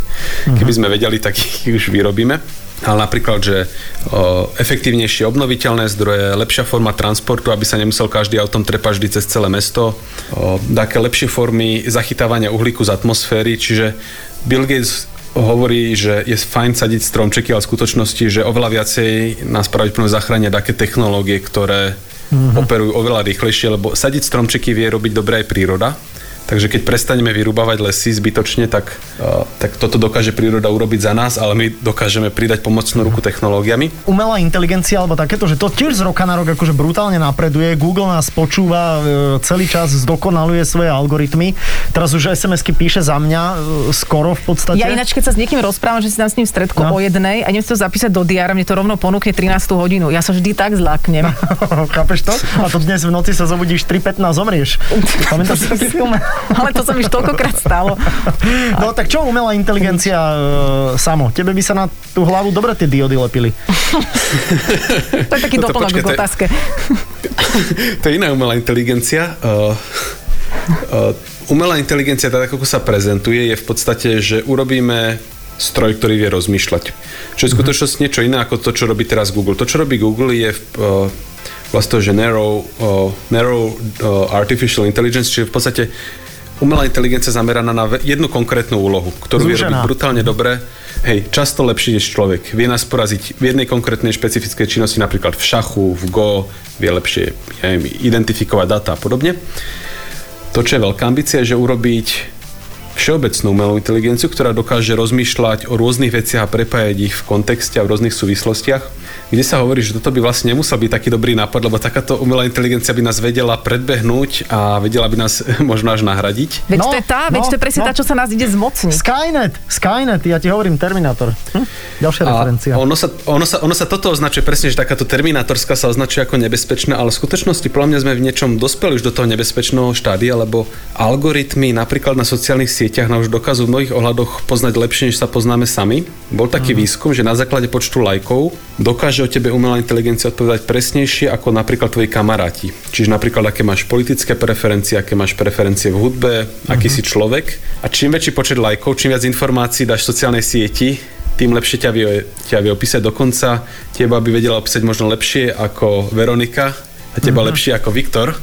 Keby sme vedeli, tak ich už vyrobíme. Ale napríklad, že o, efektívnejšie obnoviteľné zdroje, lepšia forma transportu, aby sa nemusel každý autom trepať vždy cez celé mesto, o, také lepšie formy zachytávania uhlíku z atmosféry, čiže Bill Gates hovorí, že je fajn sadiť stromčeky, ale v skutočnosti, že oveľa viacej nás pravdepodobne zachránia také technológie, ktoré mm-hmm. operujú oveľa rýchlejšie, lebo sadiť stromčeky vie robiť dobre aj príroda. Takže keď prestaneme vyrúbavať lesy zbytočne, tak, uh, tak toto dokáže príroda urobiť za nás, ale my dokážeme pridať pomocnú ruku technológiami. Umelá inteligencia alebo takéto, že to tiež z roka na rok akože brutálne napreduje. Google nás počúva, e, celý čas zdokonaluje svoje algoritmy. Teraz už SMS-ky píše za mňa e, skoro v podstate. Ja ináč, keď sa s niekým rozprávam, že si tam s ním stredko No. o jednej a idem si to zapísať do diára, mne to rovno ponúkne 13. hodinu. Ja sa vždy tak zláknem. Chápeš to? A to dnes v noci sa zobudíš 3.15 zomrieš. Pamätáš si? Ale to sa mi už toľkokrát stalo. No tak čo umelá inteligencia e, samo? Tebe by sa na tú hlavu dobre tie diody lepili. To je taký Toto doplnok počkaj, k to je- otázke. to je iná umelá inteligencia. Uh, uh, umelá inteligencia, tak ako sa prezentuje, je v podstate, že urobíme stroj, ktorý vie rozmýšľať. Čo je v skutočnosti niečo iné ako to, čo robí teraz Google. To, čo robí Google, je uh, vlastne to, že narrow, uh, narrow uh, artificial intelligence, čiže v podstate umelá inteligencia zameraná na jednu konkrétnu úlohu, ktorú vie Zúžená. robiť brutálne dobre. Hej, často lepšie než človek. Vie nás poraziť v jednej konkrétnej špecifickej činnosti, napríklad v šachu, v Go, vie lepšie ja neviem, identifikovať data a podobne. To, čo je veľká ambícia, je, že urobiť všeobecnú umelú inteligenciu, ktorá dokáže rozmýšľať o rôznych veciach a prepájať ich v kontexte a v rôznych súvislostiach, kde sa hovorí, že toto by vlastne nemusel byť taký dobrý nápad, lebo takáto umelá inteligencia by nás vedela predbehnúť a vedela by nás možno až nahradiť. Veď No, to je tá, veď no, to je presne no. tá, čo sa nás ide zmocniť. Skynet, Skynet, ja ti hovorím Terminator. Hm? Ďalšia referencia. A ono sa, ono, sa, ono sa toto označuje presne, že takáto terminátorská sa označuje ako nebezpečná, ale v skutočnosti podľa mňa sme v niečom dospeli už do toho nebezpečného štádia, lebo algoritmy napríklad na sociálnych sieťach nám už dokážu v mnohých ohľadoch poznať lepšie, než sa poznáme sami. Bol taký Mhm. výskum, že na základe počtu lajkov dokáže o tebe umelá inteligencia odpovedať presnejšie ako napríklad tvoji kamaráti. Čiže napríklad aké máš politické preferencie, aké máš preferencie v hudbe, aký Mhm. si človek. A čím väčší počet lajkov, čím viac informácií dáš v sociálnej sieti, tým lepšie ťa vie, ťa vie opísať. Dokonca teba by vedela opísať možno lepšie ako Veronika a teba uh-huh. lepšie ako Viktor,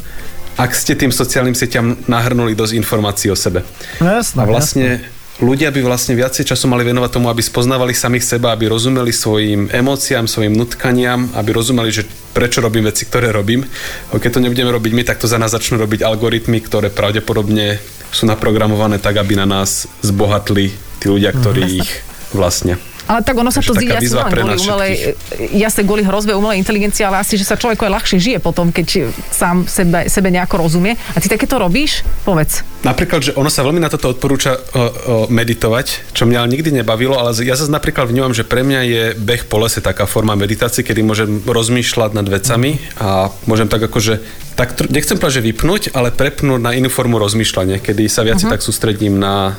ak ste tým sociálnym sieťam nahrnuli dosť informácií o sebe. No jasné, A vlastne ľudia by vlastne viacej času mali venovať tomu, aby spoznávali samých seba, aby rozumeli svojim emóciám, svojim nutkaniam, aby rozumeli, že prečo robím veci, ktoré robím. Keď to nebudeme robiť my, tak to za nás začnú robiť algoritmy, ktoré pravdepodobne sú naprogramované tak, aby na nás zbohatli tí ľudia, ktorí ich vlastnia. Ale tak ono sa to zíde asi len kvôli umelej, jasne kvôli hrozbe umelej inteligencie, ale asi, že sa človeku aj ľahšie žije potom, keď sám sebe, sebe nejako rozumie. A ty takéto robíš? Povedz. Napríklad, že ono sa veľmi na toto odporúča o, o, meditovať, čo mňa ale nikdy nebavilo, ale ja zase napríklad vnímam, že pre mňa je beh po lese taká forma meditácie, kedy môžem rozmýšľať nad vecami a môžem tak akože, tak, nechcem povedať, že vypnúť, ale prepnúť na inú formu rozmýšľania, kedy sa viac uh-huh. tak sústredím na,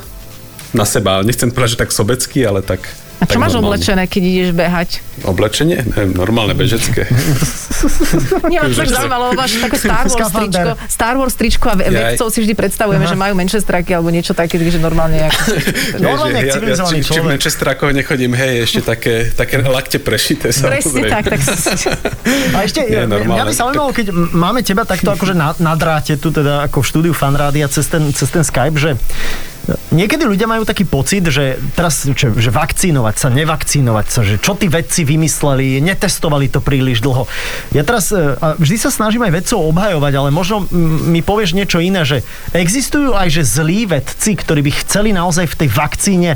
na seba. Nechcem povedať, že tak sobecky, ale tak A čo máš normálne. oblečené, keď ideš behať? Oblečenie? Neviem, normálne, bežecké. Nie, ma tak zaujímalo, máš také Star Wars tričko, Star Wars tričko a ve- vedcov si vždy predstavujeme, že majú menšie straky alebo niečo také, že normálne ako... Normálne, ja, ja, civilizovaný či, či v. Manchesterákoch nechodím, hej, ešte také, také lakte prešité, Presne tak, tak A ešte, Nie, mňa by zaujímalo, keď máme teba takto akože na, na dráte tu teda ako v štúdiu Fanrádia cez ten, cez ten Skype, že Niekedy ľudia majú taký pocit, že teraz, čo, že vakcínovať sa, nevakcínovať sa, že čo tí vedci vymysleli, netestovali to príliš dlho. Ja teraz e, a vždy sa snažím aj vedcov obhajovať, ale možno mi povieš niečo iné, že existujú aj že zlí vedci, ktorí by chceli naozaj v tej vakcíne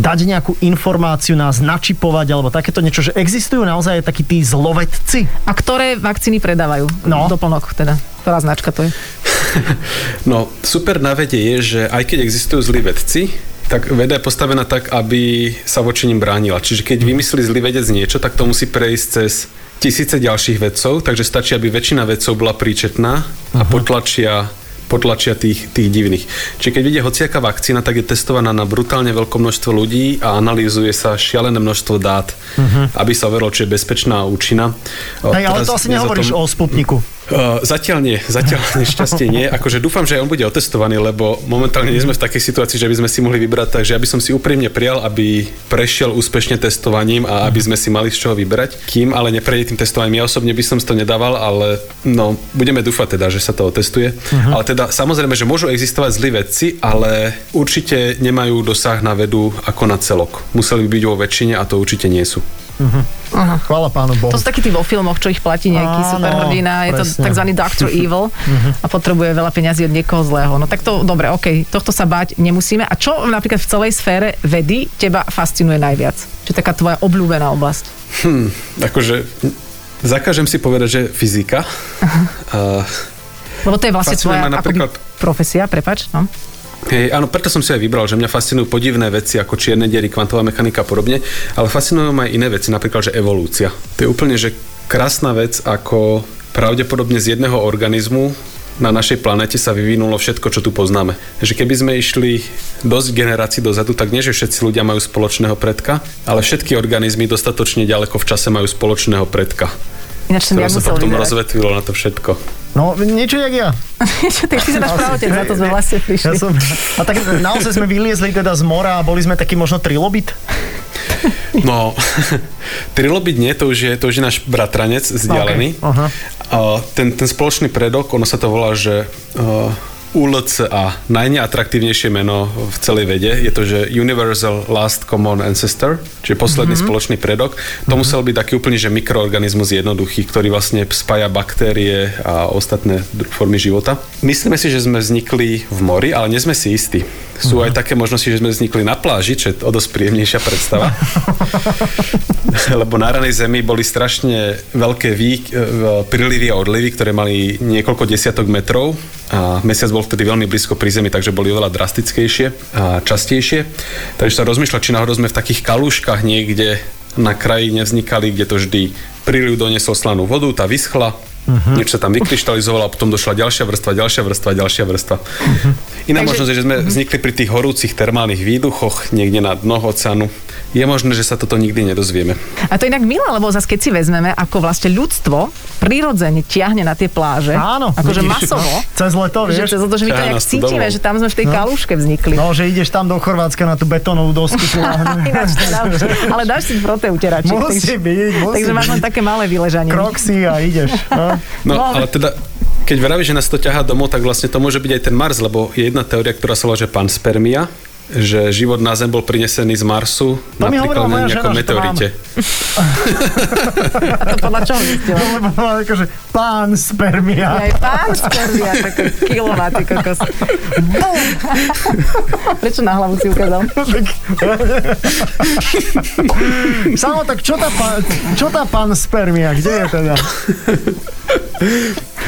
dať nejakú informáciu, nás načipovať alebo takéto niečo, že existujú naozaj aj takí tí zlovedci. A ktoré vakcíny predávajú? No. Doplnok teda. Ktorá značka to je? No, super na vede je, že aj keď existujú zlí vedci, tak veda je postavená tak, aby sa voči nim bránila. Čiže keď vymyslí zlý vedec niečo, tak to musí prejsť cez tisíce ďalších vedcov, takže stačí, aby väčšina vedcov bola príčetná a potlačia potlačia tých, tých divných. Čiže keď vidie hociaká vakcína, tak je testovaná na brutálne veľké množstvo ľudí a analýzuje sa šialené množstvo dát, aby sa overilo, či je bezpečná a účinná. O, Hej, ale to asi nehovoríš o, tom- Sputniku. Uh, zatiaľ nie, zatiaľ nešťastie nie. Akože dúfam, že on bude otestovaný, lebo momentálne nie sme v takej situácii, že by sme si mohli vybrať, takže ja by som si úprimne prijal, aby prešiel úspešne testovaním a aby sme si mali z čoho vybrať. Kým ale neprejde tým testovaním, ja osobne by som to nedával, ale no, budeme dúfať teda, že sa to otestuje. Uh-huh. Ale teda samozrejme, že môžu existovať zlí vedci, ale určite nemajú dosah na vedu ako na celok. Museli by byť vo väčšine a to určite nie sú. Chvála pánu Bohu. To sú takí tí vo filmoch, čo ich platí nejaký Áno, superhrdina, je to tzv. Dr. Evil a potrebuje veľa peňazí od niekoho zlého. No tak to, dobre, OK, tohto sa báť nemusíme. A čo napríklad v celej sfére vedy teba fascinuje najviac? Čo je taká tvoja obľúbená oblasť? Hm, akože zakážem si povedať, že fyzika. Uh, Lebo to je vlastne tvoja napríklad- profesia, prepač. No. Hej, áno, preto som si aj vybral, že mňa fascinujú podivné veci ako čierne diery, kvantová mechanika a podobne, ale fascinujú ma aj iné veci, napríklad, že evolúcia. To je úplne, že krásna vec, ako pravdepodobne z jedného organizmu na našej planete sa vyvinulo všetko, čo tu poznáme. Že keby sme išli dosť generácií dozadu, tak nie, že všetci ľudia majú spoločného predka, ale všetky organizmy dostatočne ďaleko v čase majú spoločného predka. Ináč som ja sa potom vyberať. rozvetvilo na to všetko. No, niečo jak ja. Čo, ty, ty si náš pravotec, za to sme vlastne prišli. Ja som, a tak naozaj sme vyliezli teda z mora a boli sme taký možno trilobit. No, trilobit nie, to už je, to už je náš bratranec vzdialený. Okay, aha. A ten, ten spoločný predok, ono sa to volá, že uh, ULCA, najneatraktívnejšie meno v celej vede, je to, že Universal Last Common Ancestor, čiže posledný mm-hmm. spoločný predok. To mm-hmm. musel byť taký úplný, že mikroorganizmus jednoduchý, ktorý vlastne spája baktérie a ostatné formy života. Myslíme si, že sme vznikli v mori, ale nie sme si istí. Sú aj také možnosti, že sme vznikli na pláži, čo je o dosť príjemnejšia predstava. Lebo na ranej zemi boli strašne veľké vý, e, prílivy a odlivy, ktoré mali niekoľko desiatok metrov a mesiac bol vtedy veľmi blízko pri zemi, takže boli oveľa drastickejšie a častejšie. Takže sa rozmýšľa, či náhodou sme v takých kalúškach niekde na kraji nevznikali, kde to vždy príliv doniesol slanú vodu, tá vyschla, Uh-huh. Niečo sa tam vykryštalizovalo a potom došla ďalšia vrstva, ďalšia vrstva, ďalšia vrstva. Uh-huh. Iná Takže- možnosť je, že sme vznikli pri tých horúcich termálnych výduchoch niekde na dno oceánu. Je možné, že sa toto nikdy nedozvieme. A to je inak milé, lebo zase keď si vezmeme, ako vlastne ľudstvo prirodzene tiahne na tie pláže. Áno, Akože masovo. no, cez leto, Že, vieš. cez to, že my to nejak cítime, domov. že tam sme v tej kaluške vznikli. No, že ideš tam do Chorvátska na tú betónovú dosku. Ináč to dám, ale dáš si prote utieračik. Musí byť, musí Takže máš len také malé vyležanie. Kroxy a ideš. No. No, ale teda, keď vravíš, že nás to ťahá domov, tak vlastne to môže byť aj ten Mars, lebo je jedna teória, ktorá sa volá, že panspermia, že život na Zem bol prinesený z Marsu, To napríklad na nejakom žena, že to mám. meteorite. A to podľa čoho zistila? Lebo mám akože pán spermia. Aj pán spermia, ako kilo má ty kokos. Bum! Prečo na hlavu si ukázal? Samo, tak čo tá, pán, čo tá pán spermia? Kde je teda?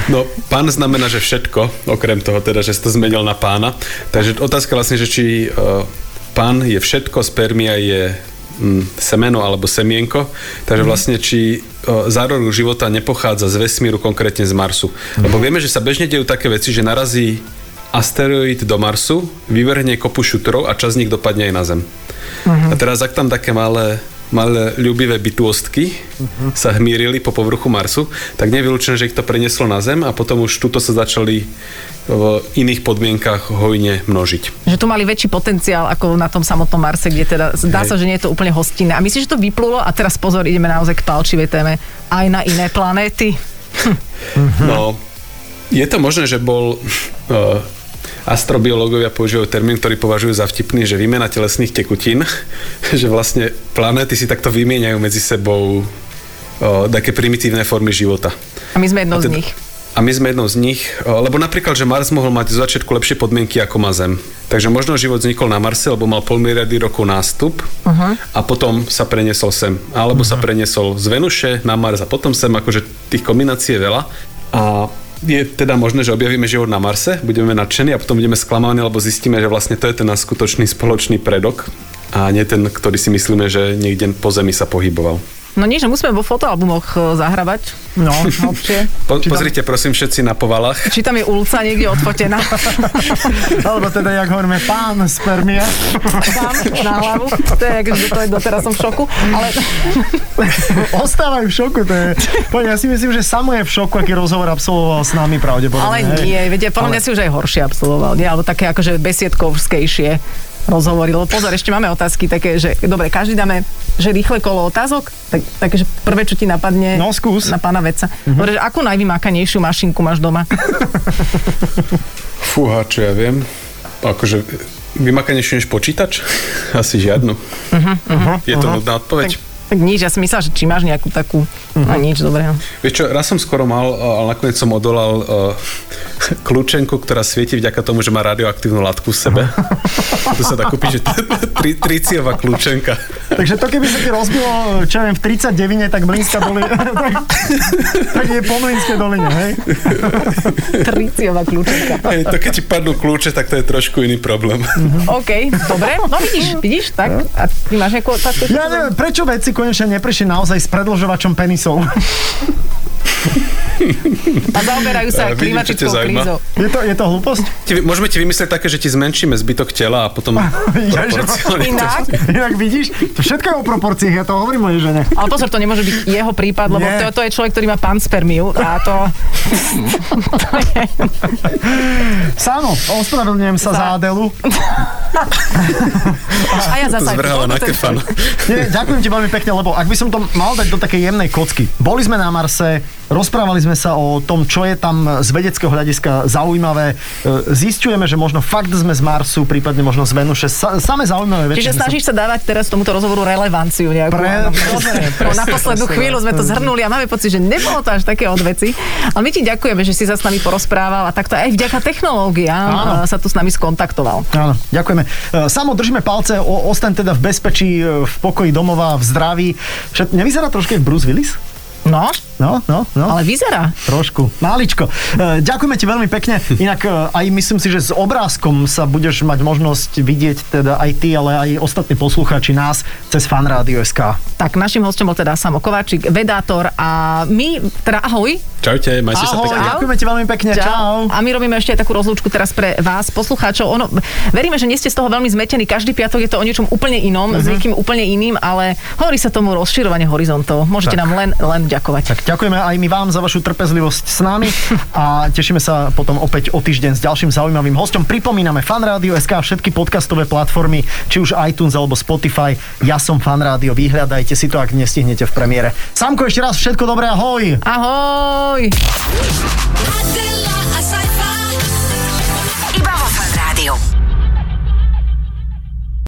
No, pán znamená, že všetko, okrem toho teda, že si to zmenil na pána. Takže otázka vlastne, že či uh, pán je všetko, spermia je mm, semeno alebo semienko. Takže vlastne, či uh, zárodok života nepochádza z vesmíru, konkrétne z Marsu. Lebo vieme, že sa bežne dejú také veci, že narazí asteroid do Marsu, vyvrhne kopu šutrov a čas z nich dopadne aj na Zem. A teraz, ak tam také malé malé ľubivé bytostky sa hmírili po povrchu Marsu, tak vylúčené, že ich to prenieslo na Zem a potom už tuto sa začali v iných podmienkach hojne množiť. Že tu mali väčší potenciál ako na tom samotnom Marse, kde teda zdá sa, že nie je to úplne hostinné. A myslíš, že to vyplulo? A teraz pozor, ideme naozaj k palčivej téme. Aj na iné planéty? No, je to možné, že bol... Uh, astrobiológovia používajú termín, ktorý považujú za vtipný, že výmena telesných tekutín, že vlastne planéty si takto vymieňajú medzi sebou uh, také primitívne formy života. A my sme jednou z teda- nich. A my sme jednou z nich, o, lebo napríklad, že Mars mohol mať z začiatku lepšie podmienky ako má Zem. Takže možno život vznikol na Marse, lebo mal pol miliardy rokov nástup uh-huh. a potom sa preniesol sem. Alebo uh-huh. sa preniesol z Venuše na Mars a potom sem, akože tých kombinácií je veľa. A je teda možné, že objavíme život na Marse, budeme nadšení a potom budeme sklamaní, lebo zistíme, že vlastne to je ten skutočný spoločný predok a nie ten, ktorý si myslíme, že niekde po Zemi sa pohyboval. No nič, že musíme vo fotoalbumoch e, zahrabať. No. Po, pozrite prosím všetci na povalách. Či tam je ulca niekde odfotená. alebo teda, jak hovoríme, pán spermia. Tam na hlavu. To je, to je doteraz som v šoku. Ale Ostávajú v šoku, to je... Poď, ja si myslím, že Samo je v šoku, aký rozhovor absolvoval s nami pravdepodobne. Ale hej. nie, viete, podľa mňa si už aj horšie absolvoval, nie? Alebo také akože besiedkovskejšie rozhovory. Lebo pozor, ešte máme otázky také, že dobre, každý dáme, že rýchle kolo otázok, tak, také, že prvé, čo ti napadne No, skús. na pána veca. Uh-huh. Dobre, že akú najvymákanejšiu mašinku máš doma? Fúha, čo ja viem. Akože vymakanejšie než počítač? Asi žiadnu. Uh-huh, Je to nudná odpoveď? tak, tak nič, ja si myslela, že či máš nejakú takú... Uh-huh. No nič, dobre. Vieš čo, raz som skoro mal, ale nakoniec som odolal uh, kľúčenku, ktorá svieti vďaka tomu, že má radioaktívnu látku v sebe. tu sa dá kúpiť, že tri, triciová kľúčenka. Takže to, keby sa ti rozbilo, čo viem, v 39, tak Mlínska dolina, tak, tak je po Mlínskej doline, hej? Triciová kľúčenka. Hej, to keď ti padnú kľúče, tak to je trošku iný problém. OK, dobre. No vidíš, vidíš, tak. A ty máš nejakú otázku? Ja neviem, prečo vedci konečne neprišli naozaj s predlžovačom penisov? A zaoberajú sa A vidím, čo ťa klimatickou krízou. Je to, je to hlúposť? Ti, môžeme ti vymyslieť také, že ti zmenšíme zbytok tela a potom Ja, to- Inak, Inak vidíš, to všetko je o proporciách, ja to hovorím mojej žene. ale pozor, to nemôže byť jeho prípad, lebo Nie. to, to je človek, ktorý má panspermiu a to... to je, Samo, ospravedlňujem sa za Adelu. a ja to zasa... zvrháva na kefan. Nie, ďakujem ti veľmi pekne, lebo ak by som to mal dať do takej jemnej kocky. Boli sme na Marse, rozprávali sme sa o tom, čo je tam z vedeckého hľadiska zaujímavé. E, Zistujeme, že možno fakt sme z Marsu, prípadne možno z Venuše. Sa, same zaujímavé veci. Čiže snažíš sa dávať teraz tomuto rozhovoru relevanciu nejakú. Pre- áno, presne, rozumiem. presne, na poslednú presne, chvíľu sme to zhrnuli a máme pocit, že nebolo to až také od veci. Ale my ti ďakujeme, že si sa s nami porozprával a takto aj vďaka technológiám a sa tu s nami skontaktoval. Áno, ďakujeme. E, Samo, držíme palce, o, ostaň teda v bezpečí, e, v pokoji domova, v zdraví. Všet, nevyzerá trošku jak Bruce Willis? No, No, no, no. ale vyzerá. Trošku, máličko. E, ďakujeme ti veľmi pekne. Inak e, aj myslím si, že s obrázkom sa budeš mať možnosť vidieť teda aj ty, ale aj ostatní poslucháči nás cez fanradio.sk. Tak našim hostom bol teda Samo Kováčik, vedátor a my, teda ahoj. Čaute, majte sa pekne. ďakujeme ti veľmi pekne. Čau. A my robíme ešte aj takú rozlúčku teraz pre vás, poslucháčov. Ono, veríme, že nie ste z toho veľmi zmetení. Každý piatok je to o niečom úplne inom, uh-huh. s niekým úplne iným, ale hovorí sa tomu rozširovanie horizontov. Môžete Tak. nám len, len ďakovať. Tak ďakujeme aj my vám za vašu trpezlivosť s nami a tešíme sa potom opäť o týždeň s ďalším zaujímavým hostom. Pripomíname Fanradio.sk všetky podcastové platformy, či už iTunes alebo Spotify. Ja som Fanrádio, vyhľadajte si to, ak nestihnete v premiére. Samko, ešte raz všetko dobré, ahoj! Ahoj! Adela,